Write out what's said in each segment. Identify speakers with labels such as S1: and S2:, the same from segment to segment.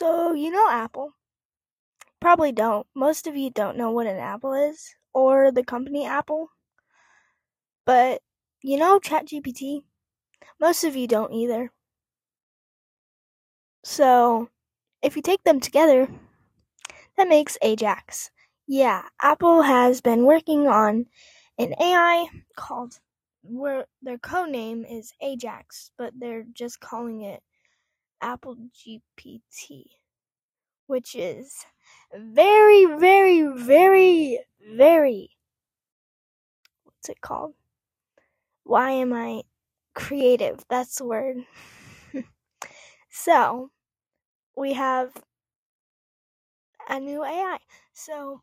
S1: So, you know Apple? Probably don't. Most of you don't know what an Apple is or the company Apple. But you know ChatGPT? Most of you don't either. So, if you take them together, that makes Ajax. Yeah, Apple has been working on an AI called where their code name is Ajax, but they're just calling it Apple GPT, which is very, very, very, very. What's it called? Why am I creative? That's the word. so, we have a new AI. So,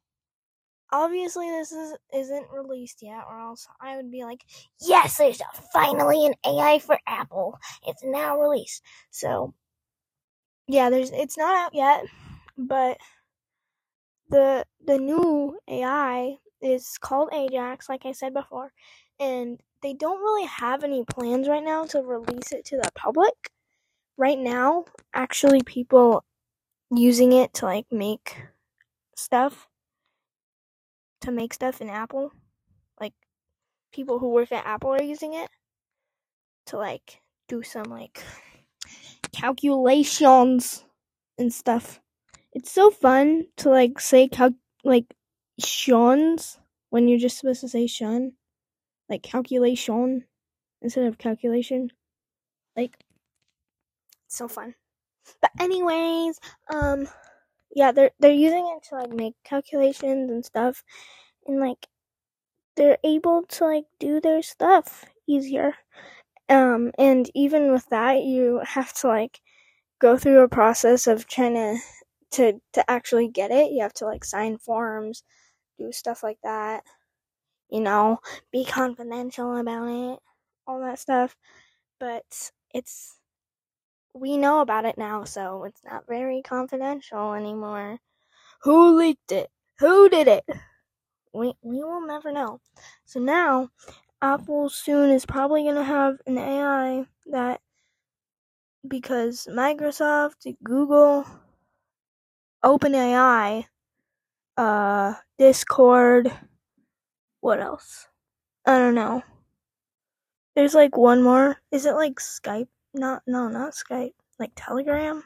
S1: obviously this is isn't released yet or else I would be like, "Yes, there's finally an AI for Apple. It's now released." So, yeah, there's it's not out yet, but the the new AI is called Ajax, like I said before, and they don't really have any plans right now to release it to the public. Right now, actually people using it to like make stuff to make stuff in Apple. Like people who work at Apple are using it to like do some like calculations and stuff. It's so fun to like say cal like shons when you're just supposed to say shun. Like calculation instead of calculation. Like so fun. But anyways, um yeah, they're they're using it to like make calculations and stuff and like they're able to like do their stuff easier. Um and even with that you have to like go through a process of trying to to to actually get it. You have to like sign forms, do stuff like that. You know, be confidential about it, all that stuff. But it's we know about it now, so it's not very confidential anymore. Who leaked it? Who did it? We we will never know. So now Apple soon is probably gonna have an AI that because Microsoft, Google, OpenAI, uh, Discord, what else? I don't know. There's like one more. Is it like Skype? Not no, not Skype. Like Telegram?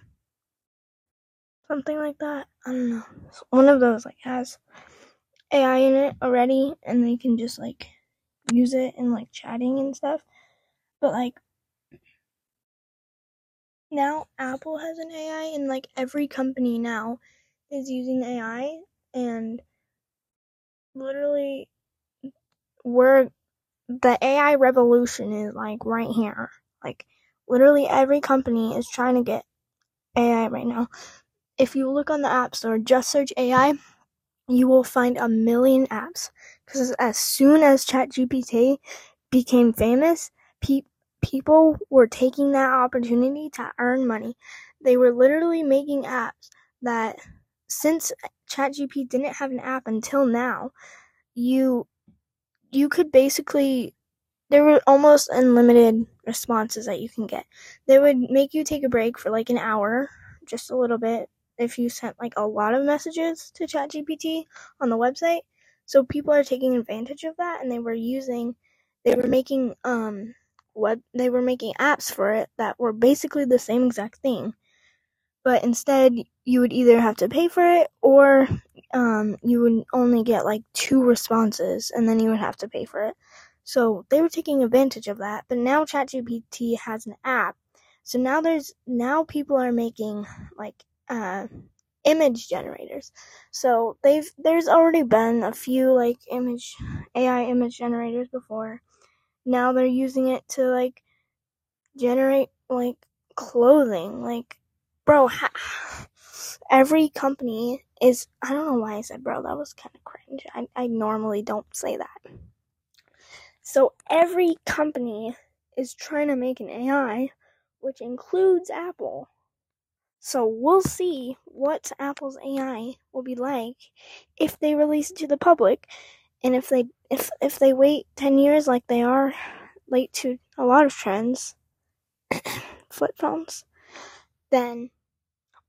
S1: Something like that. I don't know. One of those like has AI in it already and they can just like use it in like chatting and stuff. But like now Apple has an AI and like every company now is using AI and literally we're the AI revolution is like right here. Like literally every company is trying to get AI right now. If you look on the App Store, just search AI, you will find a million apps. Because as soon as ChatGPT became famous, pe- people were taking that opportunity to earn money. They were literally making apps that, since ChatGPT didn't have an app until now, you you could basically there were almost unlimited responses that you can get. They would make you take a break for like an hour, just a little bit, if you sent like a lot of messages to ChatGPT on the website. So people are taking advantage of that and they were using they were making um web they were making apps for it that were basically the same exact thing. But instead you would either have to pay for it or um you would only get like two responses and then you would have to pay for it. So they were taking advantage of that. But now ChatGPT has an app. So now there's now people are making like uh image generators. So they've there's already been a few like image AI image generators before. Now they're using it to like generate like clothing. Like bro, ha- every company is I don't know why I said bro, that was kind of cringe. I I normally don't say that. So every company is trying to make an AI which includes Apple. So we'll see what Apple's AI will be like if they release it to the public, and if they if if they wait ten years like they are late to a lot of trends, flip phones, then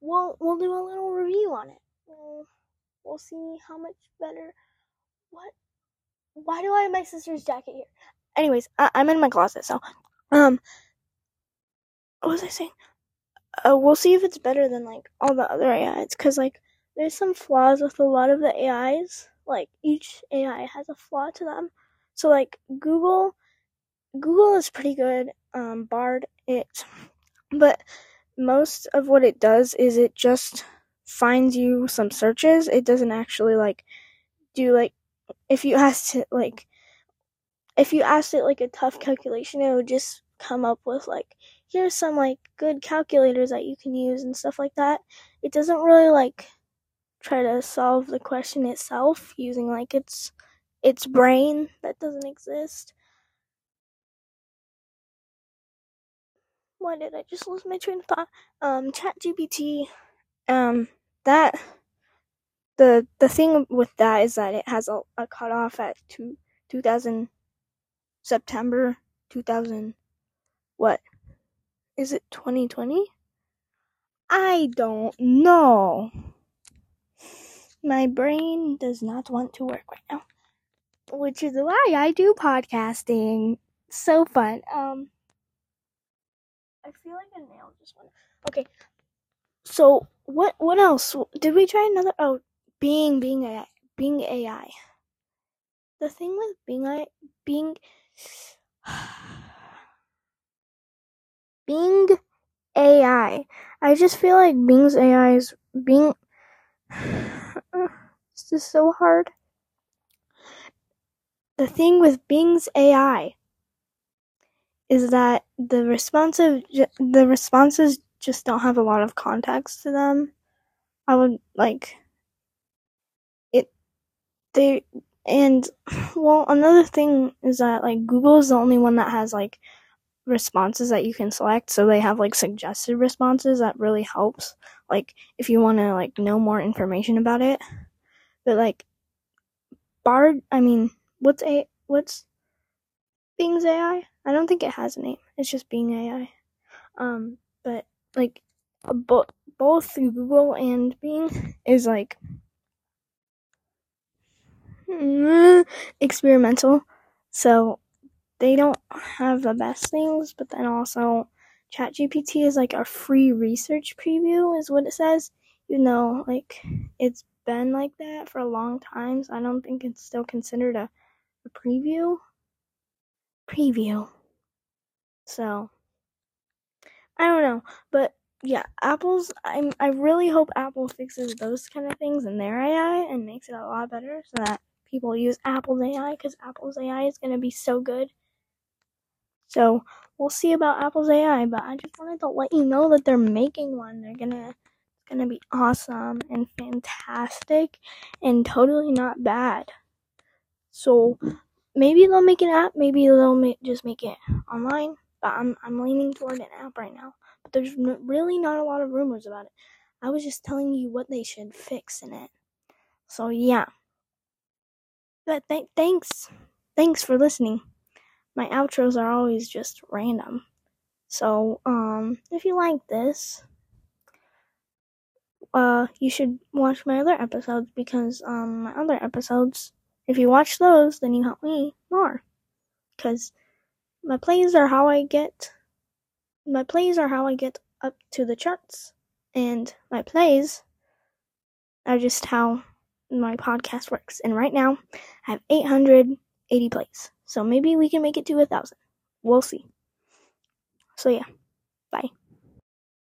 S1: we'll we'll do a little review on it. We'll, we'll see how much better. What? Why do I have my sister's jacket here? Anyways, I, I'm in my closet, so um, what was I saying? Uh, we'll see if it's better than like all the other AIs, cause like there's some flaws with a lot of the AIs. Like each AI has a flaw to them. So like Google, Google is pretty good. Um, Bard it, but most of what it does is it just finds you some searches. It doesn't actually like do like if you asked it like if you asked it like a tough calculation, it would just come up with like here's some like good calculators that you can use and stuff like that. It doesn't really like try to solve the question itself using like its its brain that doesn't exist. Why did I just lose my train of thought? Um, ChatGPT, um, that the the thing with that is that it has a, a cutoff at two two thousand September two thousand what is it 2020? I don't know. My brain does not want to work right now. Which is why I do podcasting. So fun. Um I feel like a nail just went. Okay. So what what else? Did we try another oh being being AI being AI. The thing with being I being Bing AI. I just feel like Bing's AI is being. this is so hard. The thing with Bing's AI is that the responsive the responses just don't have a lot of context to them. I would like it they and well another thing is that like Google is the only one that has like responses that you can select so they have like suggested responses that really helps like if you want to like know more information about it. But like bard i mean what's a what's bing's ai i? Don't think it has a name. It's just bing ai um but like bo- both google and bing is like experimental. So they don't have the best things, but then also ChatGPT is like a free research preview, is what it says. You know, like it's been like that for a long time, so I don't think it's still considered a, a preview. Preview. So I don't know, but yeah, Apple's. I'm. I really hope Apple fixes those kind of things in their AI and makes it a lot better, so that people use Apple's AI because Apple's AI is gonna be so good. So we'll see about Apple's AI, but I just wanted to let you know that they're making one. They're gonna it's gonna be awesome and fantastic and totally not bad. So maybe they'll make an app, maybe they'll make, just make it online. But I'm I'm leaning toward an app right now. But there's really not a lot of rumors about it. I was just telling you what they should fix in it. So yeah. But th- thanks, thanks for listening my outros are always just random. So, um, if you like this, uh, you should watch my other episodes because, um, my other episodes, if you watch those, then you help me more. Because my plays are how I get, my plays are how I get up to the charts. And my plays are just how my podcast works. And right now, I have 880 plays. So maybe we can make it to a thousand. We'll see. So yeah.